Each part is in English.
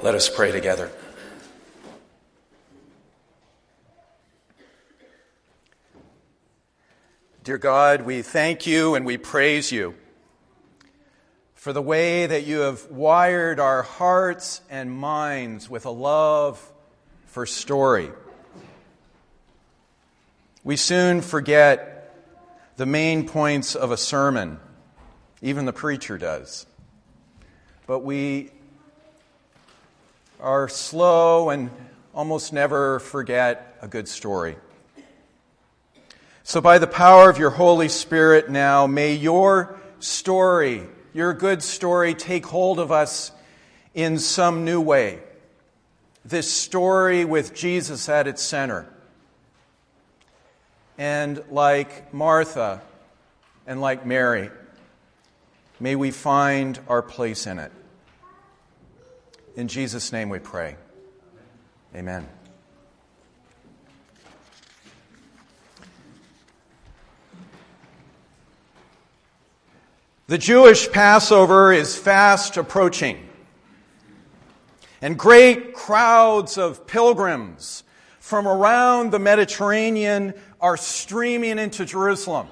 Let us pray together. Dear God, we thank you and we praise you for the way that you have wired our hearts and minds with a love for story. We soon forget the main points of a sermon, even the preacher does. But we are slow and almost never forget a good story. So, by the power of your Holy Spirit now, may your story, your good story, take hold of us in some new way. This story with Jesus at its center. And like Martha and like Mary, may we find our place in it. In Jesus' name we pray. Amen. The Jewish Passover is fast approaching, and great crowds of pilgrims from around the Mediterranean are streaming into Jerusalem,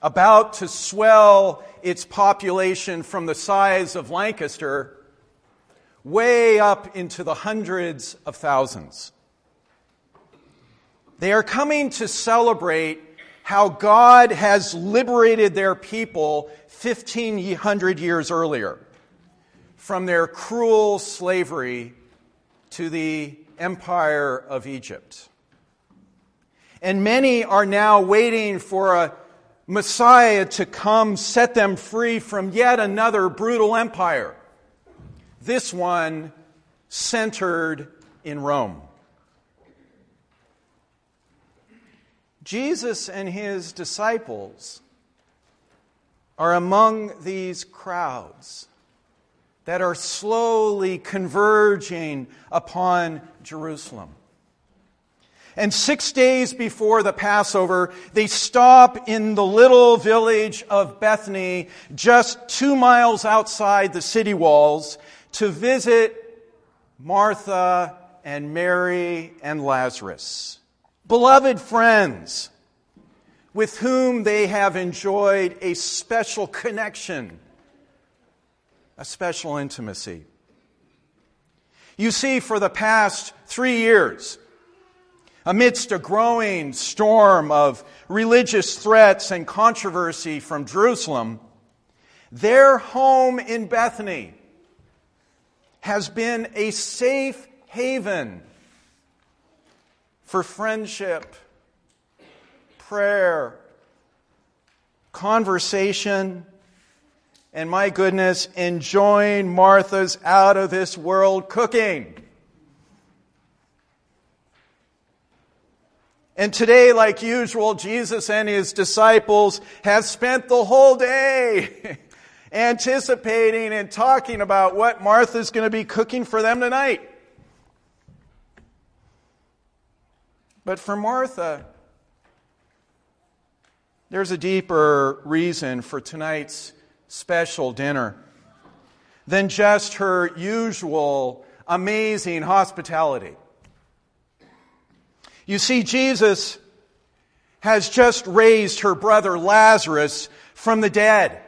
about to swell its population from the size of Lancaster way up into the hundreds of thousands. They are coming to celebrate how God has liberated their people 1500 years earlier from their cruel slavery to the empire of Egypt. And many are now waiting for a Messiah to come set them free from yet another brutal empire this one centered in Rome. Jesus and his disciples are among these crowds that are slowly converging upon Jerusalem. And six days before the Passover, they stop in the little village of Bethany, just two miles outside the city walls, to visit Martha and Mary and Lazarus, beloved friends with whom they have enjoyed a special connection, a special intimacy. You see, for the past three years, amidst a growing storm of religious threats and controversy from Jerusalem, their home in Bethany has been a safe haven for friendship, prayer, conversation, and my goodness, enjoying Martha's out of this world cooking. And today, like usual, Jesus and his disciples have spent the whole day anticipating and talking about what Martha's going to be cooking for them tonight. But for Martha, there's a deeper reason for tonight's special dinner than just her usual amazing hospitality. You see, Jesus has just raised her brother Lazarus from the dead.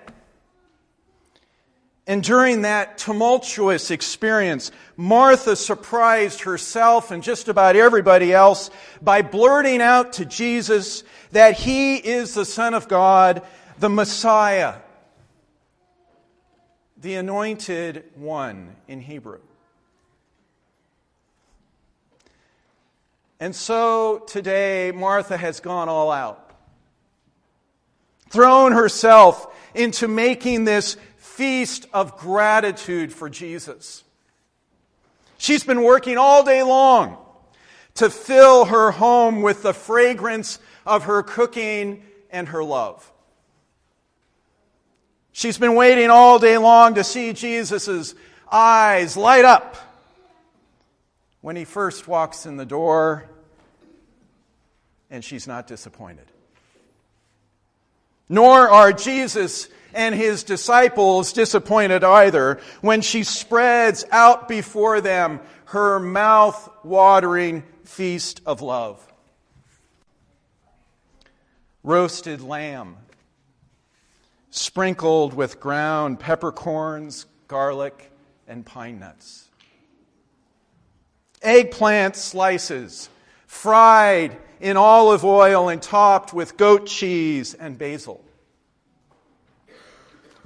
And during that tumultuous experience, Martha surprised herself and just about everybody else by blurting out to Jesus that he is the Son of God, the Messiah, the anointed one in Hebrew. And so today, Martha has gone all out, thrown herself into making this feast of gratitude for Jesus. She's been working all day long to fill her home with the fragrance of her cooking and her love. She's been waiting all day long to see Jesus' eyes light up when he first walks in the door, and she's not disappointed. Nor are Jesus and his disciples disappointed either when she spreads out before them her mouth watering feast of love. Roasted lamb, sprinkled with ground peppercorns, garlic, and pine nuts. Eggplant slices, fried in olive oil and topped with goat cheese and basil.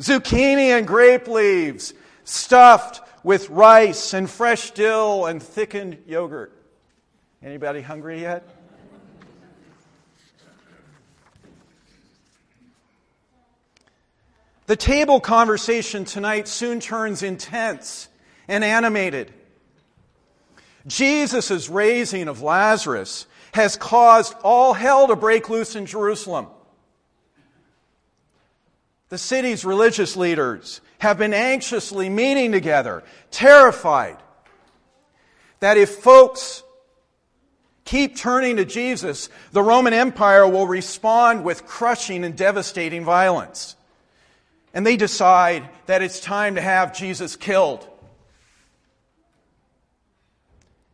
Zucchini and grape leaves, stuffed with rice and fresh dill and thickened yogurt. Anybody hungry yet? The table conversation tonight soon turns intense and animated. Jesus' raising of Lazarus has caused all hell to break loose in Jerusalem. The city's religious leaders have been anxiously meeting together, terrified that if folks keep turning to Jesus, the Roman Empire will respond with crushing and devastating violence. And they decide that it's time to have Jesus killed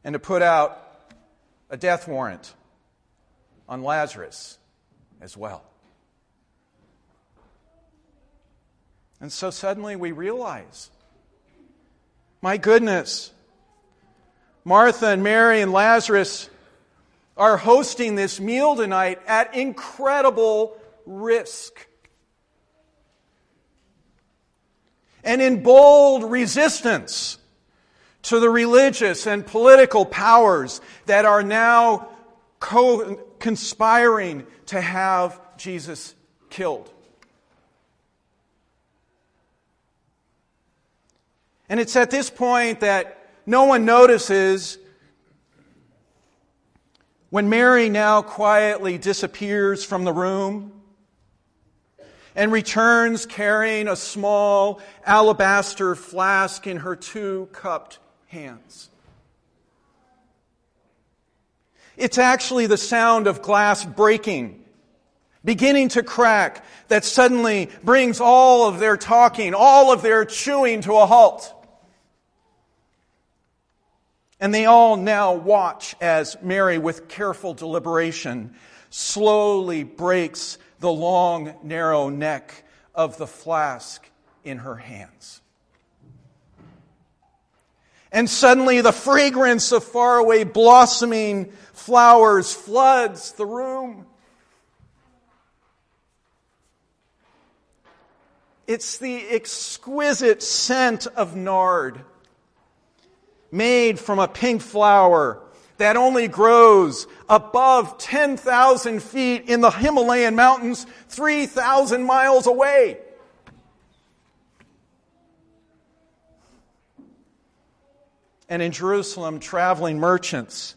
and to put out a death warrant on Lazarus as well. And so suddenly we realize my goodness, Martha and Mary and Lazarus are hosting this meal tonight at incredible risk. And in bold resistance to the religious and political powers that are now co- conspiring to have Jesus killed. And it's at this point that no one notices when Mary now quietly disappears from the room and returns carrying a small alabaster flask in her two cupped hands. It's actually the sound of glass breaking, beginning to crack, that suddenly brings all of their talking, all of their chewing to a halt. And they all now watch as Mary, with careful deliberation, slowly breaks the long, narrow neck of the flask in her hands. And suddenly the fragrance of faraway blossoming flowers floods the room. It's the exquisite scent of nard made from a pink flower that only grows above 10,000 feet in the Himalayan mountains, 3,000 miles away. And in Jerusalem, traveling merchants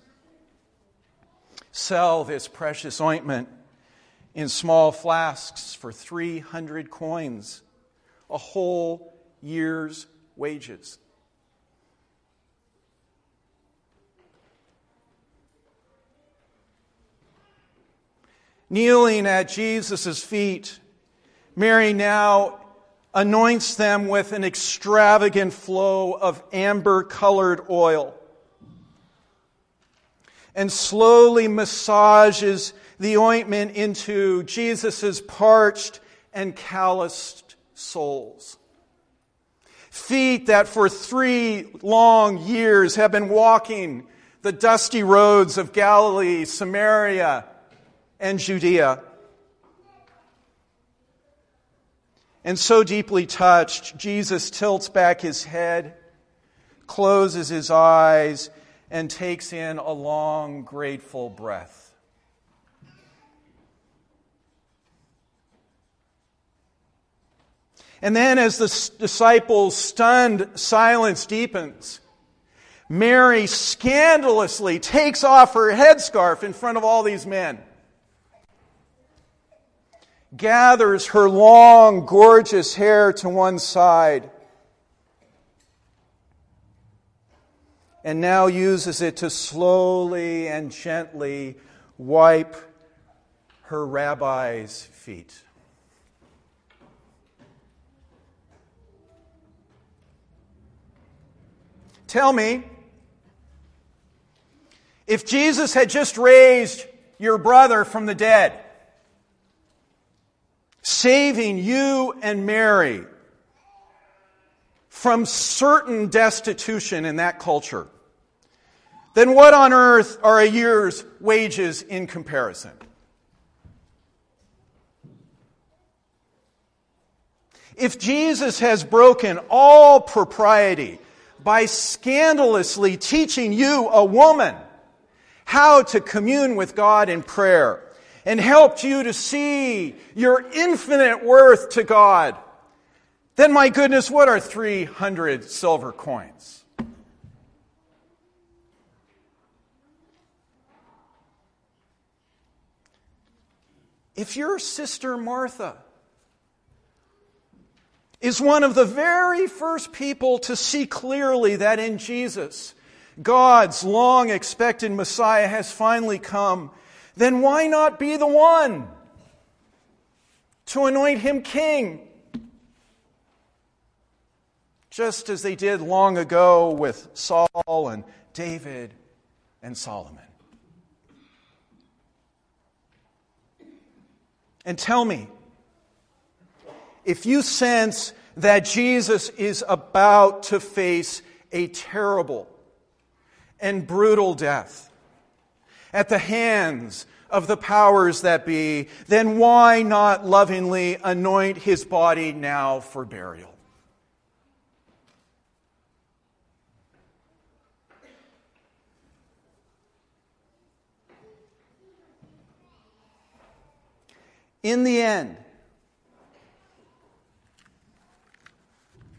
sell this precious ointment in small flasks for 300 coins, a whole year's wages. Kneeling at Jesus' feet, Mary now anoints them with an extravagant flow of amber colored oil and slowly massages the ointment into Jesus' parched and calloused soles. Feet that for three long years have been walking the dusty roads of Galilee, Samaria, and Judea. And so deeply touched, Jesus tilts back his head, closes his eyes, and takes in a long, grateful breath. And then, as the disciples' stunned silence deepens, Mary scandalously takes off her headscarf in front of all these men gathers her long, gorgeous hair to one side, and now uses it to slowly and gently wipe her rabbi's feet. Tell me, if Jesus had just raised your brother from the dead, saving you and Mary from certain destitution in that culture, then what on earth are a year's wages in comparison? If Jesus has broken all propriety by scandalously teaching you, a woman, how to commune with God in prayer, and helped you to see your infinite worth to God, then my goodness, what are 300 silver coins? If your sister Martha is one of the very first people to see clearly that in Jesus, God's long expected Messiah has finally come, then why not be the one to anoint him king? Just as they did long ago with Saul and David and Solomon. And tell me, if you sense that Jesus is about to face a terrible and brutal death at the hands of the powers that be, then why not lovingly anoint his body now for burial? In the end,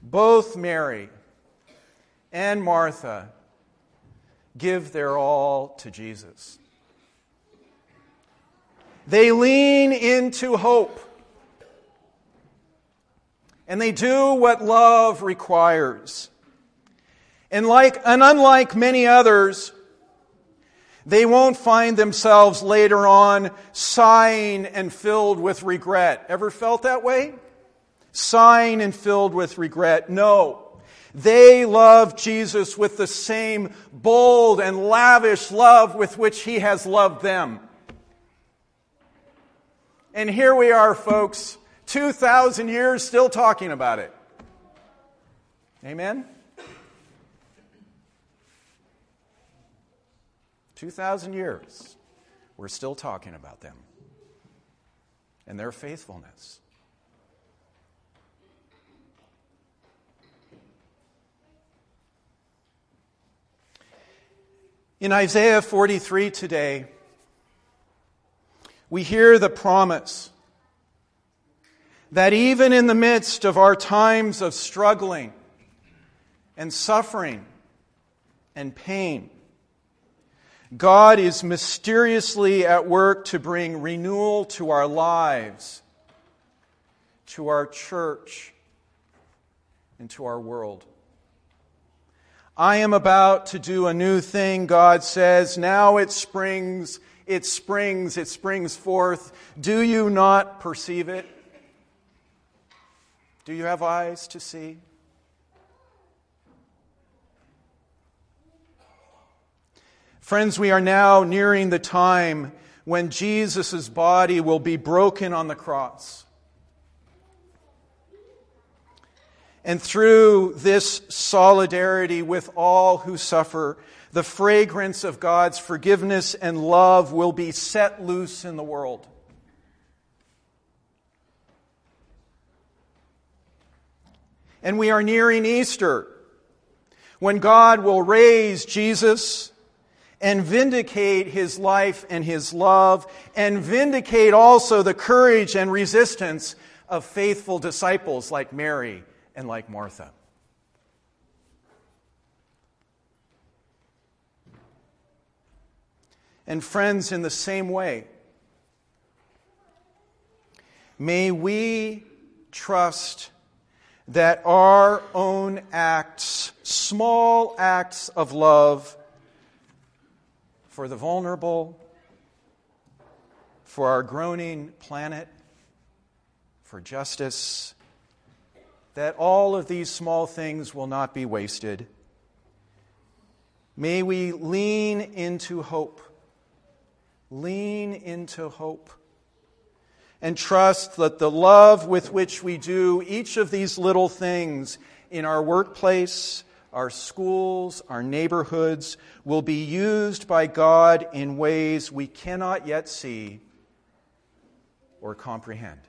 both Mary and Martha give their all to Jesus. They lean into hope. And they do what love requires. And like and unlike many others, they won't find themselves later on sighing and filled with regret. Ever felt that way? sighing and filled with regret. No. They love Jesus with the same bold and lavish love with which he has loved them. And here we are, folks, 2,000 years still talking about it. Amen? 2,000 years, we're still talking about them and their faithfulness. In Isaiah 43 today, we hear the promise that even in the midst of our times of struggling and suffering and pain, God is mysteriously at work to bring renewal to our lives, to our church, and to our world. I am about to do a new thing, God says. Now it springs, it springs, it springs forth. Do you not perceive it? Do you have eyes to see? Friends, we are now nearing the time when Jesus' body will be broken on the cross. And through this solidarity with all who suffer, the fragrance of God's forgiveness and love will be set loose in the world. And we are nearing Easter, when God will raise Jesus and vindicate his life and his love, and vindicate also the courage and resistance of faithful disciples like Mary and like Martha. And friends, in the same way, may we trust that our own acts, small acts of love for the vulnerable, for our groaning planet, for justice, that all of these small things will not be wasted, May we lean into hope. Lean into hope. And trust that the love with which we do each of these little things in our workplace, our schools, our neighborhoods will be used by God in ways we cannot yet see or comprehend.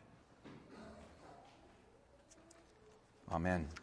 Amen.